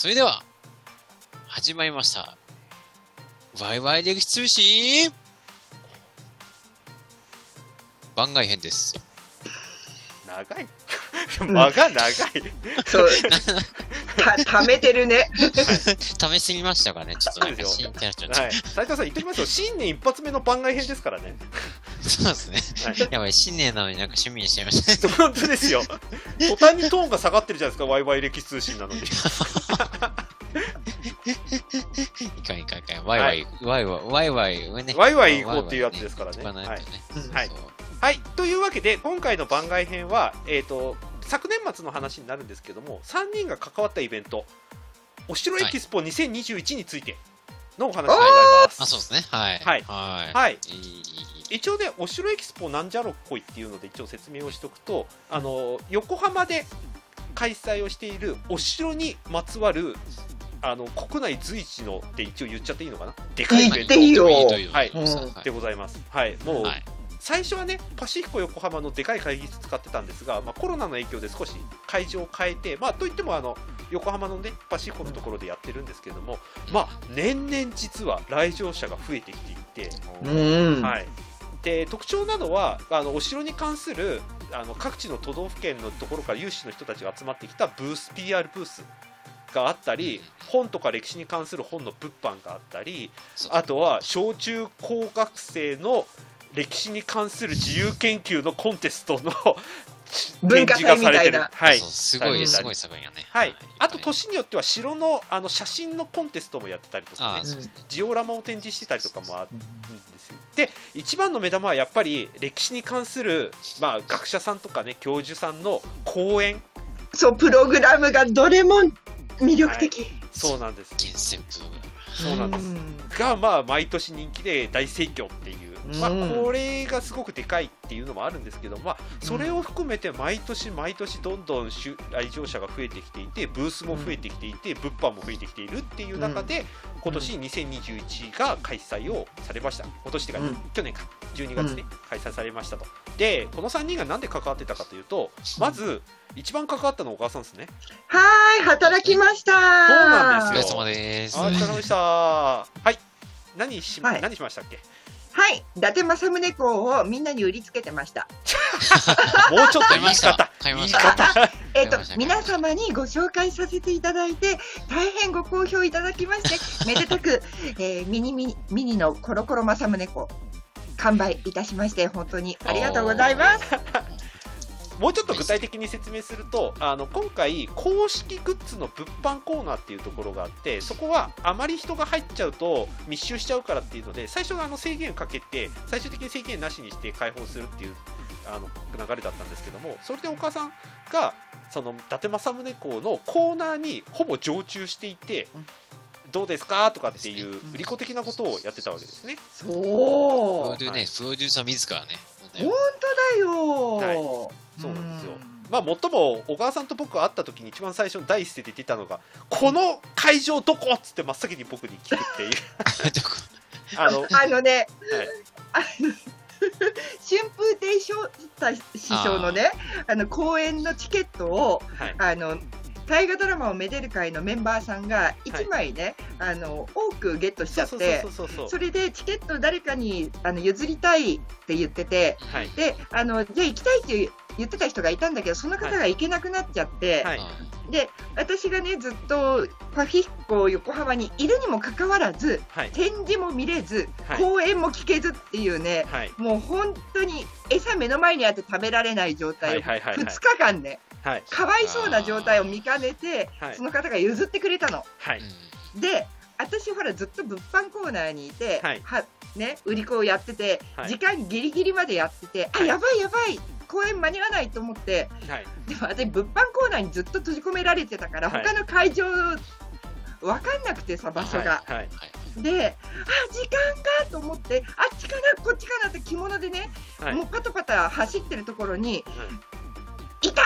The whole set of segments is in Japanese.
それでは、始まりました。ワイワイ歴史通信番外編です。長い 間が長い。そう。た、ためてるね。試しすぎましたかねちょっとなんかシーンってなっちゃった。はい。斉藤さん言っときますよ。新年一発目の番外編ですからね。そうですね。はいやばい、新年なのになんか趣味にしちゃいましたね。本当ですよ。途端にトーンが下がってるじゃないですか。ワイワイ歴史通信なのに。ワイワイ、ワイワイ、ワイワイ、上ね。ワイワイ行こうっていうやつですからね。はいはいはい。というわけで、今回の番外編は、えっ、と、昨年末の話になるんですけども、3人が関わったイベント、お城エキスポ2021についてのお話になります。あ、そうですね。はい。はいはい。はい一応ね、お城エキスポなんじゃろっこいっていうので一応説明をしておくと、あの、横浜で開催をしているお城にまつわる、あの、国内随一のって一応言っちゃっていいのかな？でかいイベントでございます。はい。もう、はい。最初はね、パシフィコ横浜のでかい会議室使ってたんですが、まあ、コロナの影響で少し会場を変えて、まあ、といってもあの横浜のね、パシフィコのところでやってるんですけども、まあ、年々実は来場者が増えてきていて、うん。はい、で特徴なのはあのお城に関するあの各地の都道府県のところから有志の人たちが集まってきたブース PR ブースがあったり本とか歴史に関する本の物販があったりあとは小中高学生の歴史に関する自由研究のコンテストの 展示がされてる。はい。すごい、すごい作品やね。はい、あとい。年によっては城のあの写真のコンテストもやってたりとか、ね。ジオラマを展示してたりとかもあるんですよ。で、一番の目玉はやっぱり歴史に関する、まあ、学者さんとかね、教授さんの講演、そう、プログラムがどれも魅力的。そうなんです。そうなんです。が、まあ、毎年人気で大盛況っていう、まあ、うんこれがすごくでかいっていうのもあるんですけど、まあ、それを含めて毎年毎年どんどんしゅ来場者が増えてきていて、ブースも増えてきていて、物販も増えてきているっていう中で、今年2021が開催をされました。今年っていうか、うん去年か、12月に開催されましたと。で、この3人がなんで関わってたかというと、まず、一番関わったのは小川さんですね。はーい、働きました。そうなんですよお疲れ様です。お疲れ様でした。はい。何し、はい何しましたっけ？はい、伊達政宗公をみんなに売りつけてました。もうちょっと言い買いました方。言い方。えっ、と皆様にご紹介させていただいて、大変ご好評いただきまして、めでたく、えーミニミニ、ミニのコロコロ政宗公、完売いたしまして、本当にありがとうございます。もうちょっと具体的に説明すると、あの今回、公式グッズの物販コーナーっていうところがあって、そこはあまり人が入っちゃうと密集しちゃうからっていうので、最初はあの制限かけて、最終的に制限なしにして開放するっていうあの流れだったんですけども、それでお母さんが、その伊達政宗公のコーナーにほぼ常駐していて、どうですかとかっていう売り子的なことをやってたわけですね。そう。プロ本デュね、プロデューサー自らね。当だよ、はいそうなんですよ。まあ、もっとも小川さんと僕が会った時に一番最初の第一声で出たのが、この会場どこっつって真っ先に僕に聞くっていう。あの、あのね、はい。あの春風亭昇太師匠のね、あの公演のチケットを、はい。あの大河ドラマをめでる会のメンバーさんが1枚ね、あの多くゲットしちゃってそれでチケット誰かにあの譲りたいって言っててはい。であのじゃあ行きたいって言ってた人がいたんだけどその方が行けなくなっちゃって、はい。で私がねずっとパフィッコ横浜にいるにもかかわらずはい。展示も見れず、はい公演も聞けずっていうねはい。もう本当に餌目の前にあって食べられない状態をはいはいはいはい2日間ねはい。かわいそうな状態を見かねてはいその方が譲ってくれたの。はい。で私ほらずっと物販コーナーにいて、はいね、売り子をやってて、はい時間ギリギリまでやってて、はいあやばいやばい公演間に合わないと思ってはい。でも私物販コーナーにずっと閉じ込められてたから、はい他の会場分かんなくてさ場所が。はい。であ時間がと思ってあっちかなこっちかなって着物でね、はい。もうパタパタ走ってるところにはい「いた!」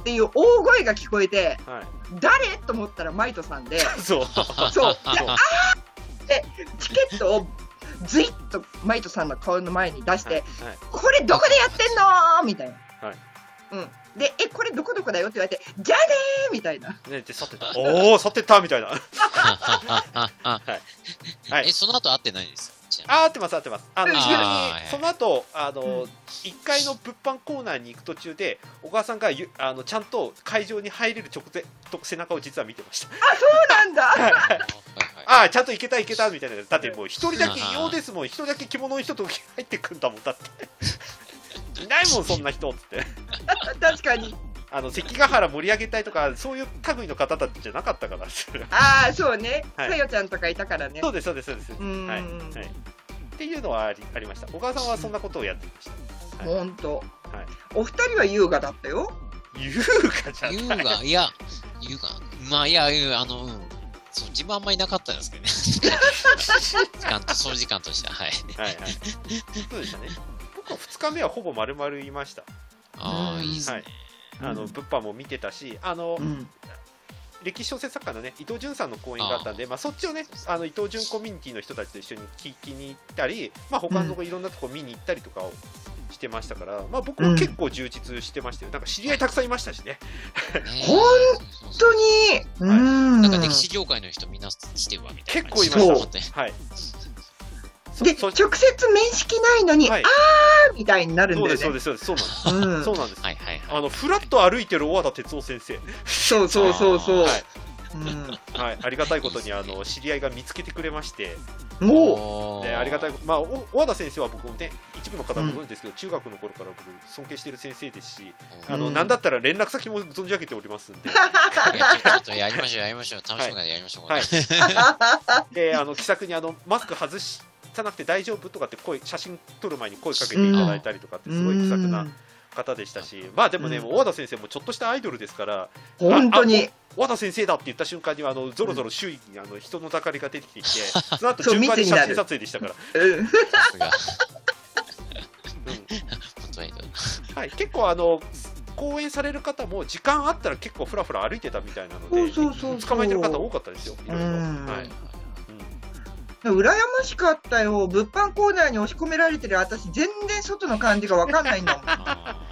っていう大声が聞こえてはい。誰？と思ったらマイトさんで そう。そうであーってチケットをずいっとマイトさんの顔の前に出して、はい。これどこでやってんのみたいな。はいうん。で、え、これどこどこだよって言われて、じゃあねーみたいな。ね、で、去ってた。おお、去ってったみたいな。あはいえ、。その後会ってないんですあ合ってます合ってますあのあーその後あの、うん1階の物販コーナーに行く途中で小川さんがゆあのちゃんと会場に入れる直前と背中を実は見てましたそうなんだ。はいはいああちゃんと行けた行けたみたいな。だってもう一人だけ異様ですもん。一人だけ着物の人と入ってくんだもんだって。いないもんそんな人っつって。確かに。あの関ヶ原盛り上げたいとかそういう類の方たちじゃなかったから。ああ、そうね。はい。さよちゃんとかいたからね。そ。うですそうですそうです。うん。はい、はい、っていうのはありありました。小川さんはそんなことをやってました。はい。本当。はい。お二人は優雅だったよ。優雅じゃ優ない。雅、いや、優雅。まあ、いや、いやあの、うん。そう、自分あんまりなかったんですけどね。時間と、その時間としては、はい。はいはい。そうでしたね。僕は2日目はほぼ丸々いました。ああ、うんいいですね。あの、うん物販も見てたし、あの、うん。歴史小説作家のね、伊藤潤さんの講演があったんで、まあ、そっちをね、あの伊藤潤コミュニティの人たちと一緒に聞きに行ったり、まあ、他のとこいろんなとこ見に行ったりとかをしてましたから、まあ、僕は結構充実してましたよ。なんか知り合いたくさんいましたしね。本本当に？うん。なんか歴史業界の人みんなしてるわ、みたいな。結構いまそうした。はい。そで、そ直接面識ないのに、はいあーみたいになるんそうだよね。です、そうです、そうです、そうなんです。うんそうなんです。はいはいはい。あの、ふらっと歩いてる小和田哲夫先生。そうそうそうそう。はい。うん。はい、ありがたいことにあの知り合いが見つけてくれまして、もおでありがたい、まあ、お小和田先生は僕もね、一部の方もご存知ですけど、中学の頃から僕、尊敬している先生ですし、あのうんなんだったら連絡先も存じ上げておりますんで、いやちょっとやりましょう、やりましょう。楽しみからやりましょう。はい。これ。であの気さくにあのマスク外しさなくて大丈夫とかって声写真撮る前に声かけていただいたりとかって、すごい気さくな方でしたし、まあでもね、うん。小和田先生もちょっとしたアイドルですから、本当に。小和田先生だって言った瞬間にはあのぞろぞろ周囲にあの人のたかりが出てきていて、その後順番に写真撮影でしたから。はい。結構あの講演される方も時間あったら結構ふらふら歩いてたみたいなのでそうそうそうそう。捕まえてる方多かったですよ。いろいろ、うん。はい羨ましかったよ。物販コーナーに押し込められてる私、全然外の感じがわかんないんだもん。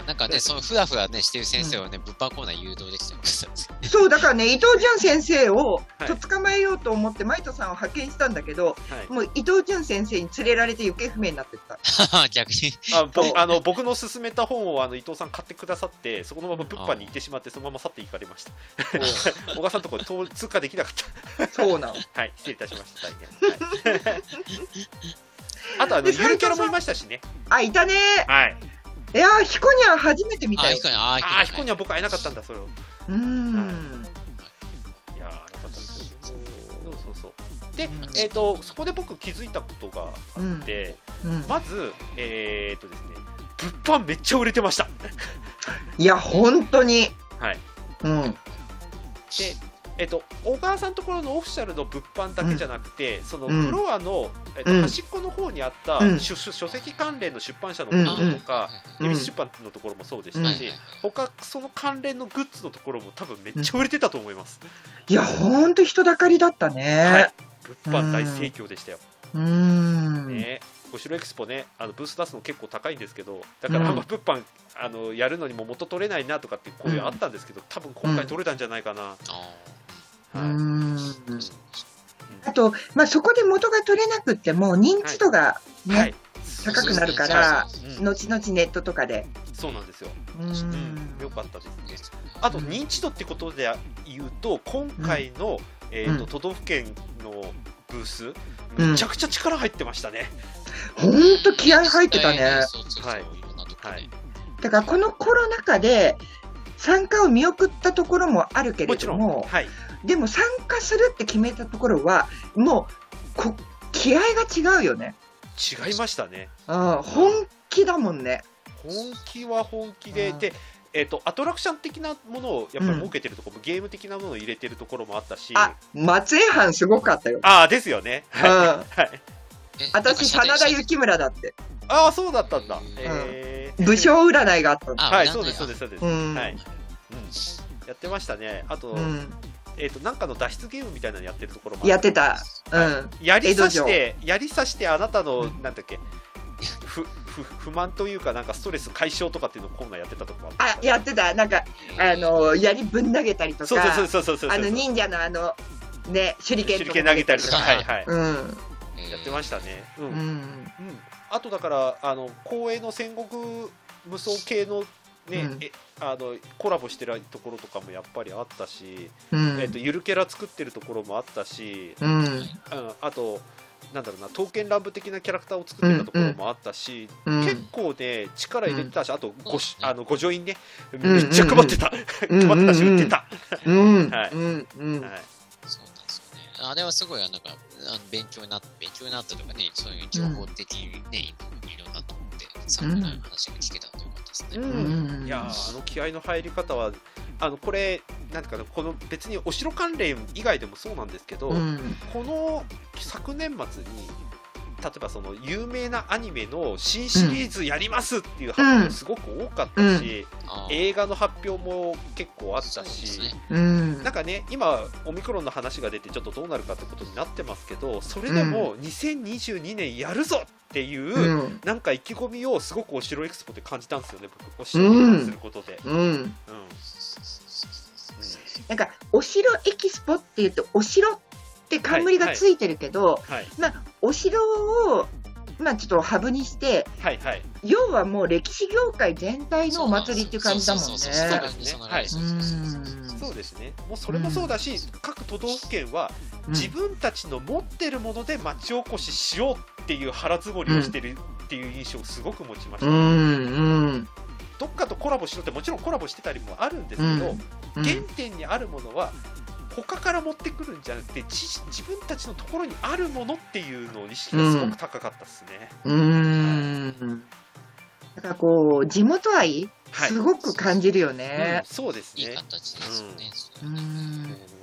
なんかね、そのふらふらね、してる先生をね、物販コーナー誘導できてます。そう、だからね、伊藤潤先生をはいと捕まえようと思って、マイトさんを派遣したんだけど、はい。もう伊藤潤先生に連れられて行方不明になってった。逆に。ああの僕の勧めた本をあの伊藤さん買ってくださってそこのまま物販に行ってしまってそのまま去っていかれました。小川さんのところ通過できなかっそうなの。た はい失礼いたしました。大変、はい、あとあのでゆるキャラもいましたしね。あ、いたね。はいいやー、ヒコニャン初めて見たあ、よい。かに、あ、いああかに。は僕会えなかったんだそれをうーん。いやーよかったですよそうそうそうで、うんえっ、とそこで僕気づいたことがうんあって、うんまずえっ、とですね物販めっちゃ売れてましたいや、本当に。はいうん。でえっと、小川さんのところのオフィシャルの物販だけじゃなくて、そのうん。フロアの、えっとうん。端っこの方にあった、うん。書籍関連の出版社のところとか、うん。恵比寿出版のところもそうでしたし、はいはいはい他その関連のグッズのところも多分めっちゃ売れてたと思います、いや、本当人だかりだったはい。ね。物販大盛況でしたよ、うーん。ね。お城エクスポねあのブース出すの結構高いんですけどだからあん。ま物販、あのやるのにも元取れないなとかって声あったんですけど、多分今回取れたんじゃないかな、あうーはい。あと、まあ、そこで元が取れなくっても、認知度がね、はい。高くなるからそうん。後々ネットとかで。そうなんですよ。うん。ん。よかったですね。あとうん認知度ってことで言うと、今回の、えーとうん。都道府県のブース、うん。めちゃくちゃ力入ってましたね。本当気合入ってたね。はい。はい。だからこのコロナ禍で参加を見送ったところもあるけれもちろん、ども、はい、でも参加するって決めたところは、もうこ気合が違うよね。違いましたね。うん、本気だもんね。本気は本気で、うんで、えーと、アトラクション的なものをやっぱりうん設けてるところ、ゲーム的なものを入れてるところもあったし、あ、松江藩すごかったよ。ああ、ですよね。うん。はい、え私、真田幸村だって。ああ、そうだったんだ。うんえー武将占いがあったはい、そうです、そうです、そうです。うんはい、うん。やってましたね。あと、うん。えっ、と、なんかの脱出ゲームみたいなのやってるところもあやってた。うん。やりさし江て、やりさして、あなたの、うん。なんだっけ、ふ不不満というかなんかストレス解消とかっていうのコーナーやってたとこああ、やってた。なんか、あの、槍ぶん投げたりとか、そうそうそうそうそうそうあの、忍者のあの、ね、手裏剣手裏剣投げたりとか。はいはい。はい、うん。やってましたね。うん、ううんん。あとだからあの光栄の戦国無双系のね、うん。えあのコラボしてるところとかもやっぱりあったし、うん。えっとゆるキャラ作ってるところもあったし、うん。うん、あとなんだろうな刀剣乱舞的なキャラクターを作ってたところもあったし、うん。結構ね力入れてたし、あとごしうん。あのご助員ね。ん。めっちゃ配ってた、うん。配ってたし売ってた、うん。はい。うん。うん。はいそうなんですよね。あれはすごい、なんか、あの勉強になっ勉強になったとかね、そういう情報的にね、いろんなと思って、さっきの話が聞けたのでよかったですね。うんいやーあの気合の入り方はあのこれなんていうかなこの別にお城関連以外でもそうなんですけど、うん。この昨年末に例えばその有名なアニメの新シリーズやりますっていう発表すごく多かったし、映画の発表も結構あったし、ね。うんなんかね今オミクロンの話が出てちょっとどうなるかってことになってますけどそれでも2022年やるぞっていう、うん。なんか意気込みをすごくお城エクスポで感じたんですよね僕お城に関することで。うん。うんなんか、お城エキスポっていうと、お城って冠がついてるけど、はいまあ、お城を、まあ、ちょっとハブにして、はいはい。要はもう歴史業界全体のお祭りっていう感じだもんね。そうですね。もうそれもそうだし、各都道府県は自分たちの持ってるもので町おこししようっていう腹積もりをしてるっていう印象をすごく持ちました、うん、うん、どっかとコラボしろってもちろんコラボしてたりもあるんですけど、うん。原点にあるものは他から持ってくるんじゃなくて自自分たちのところにあるものっていうのを意識がすごく高かったですね、うん。だからこう、地元愛、はいすごく感じるようんね。そうですいいね形ですよね。うはね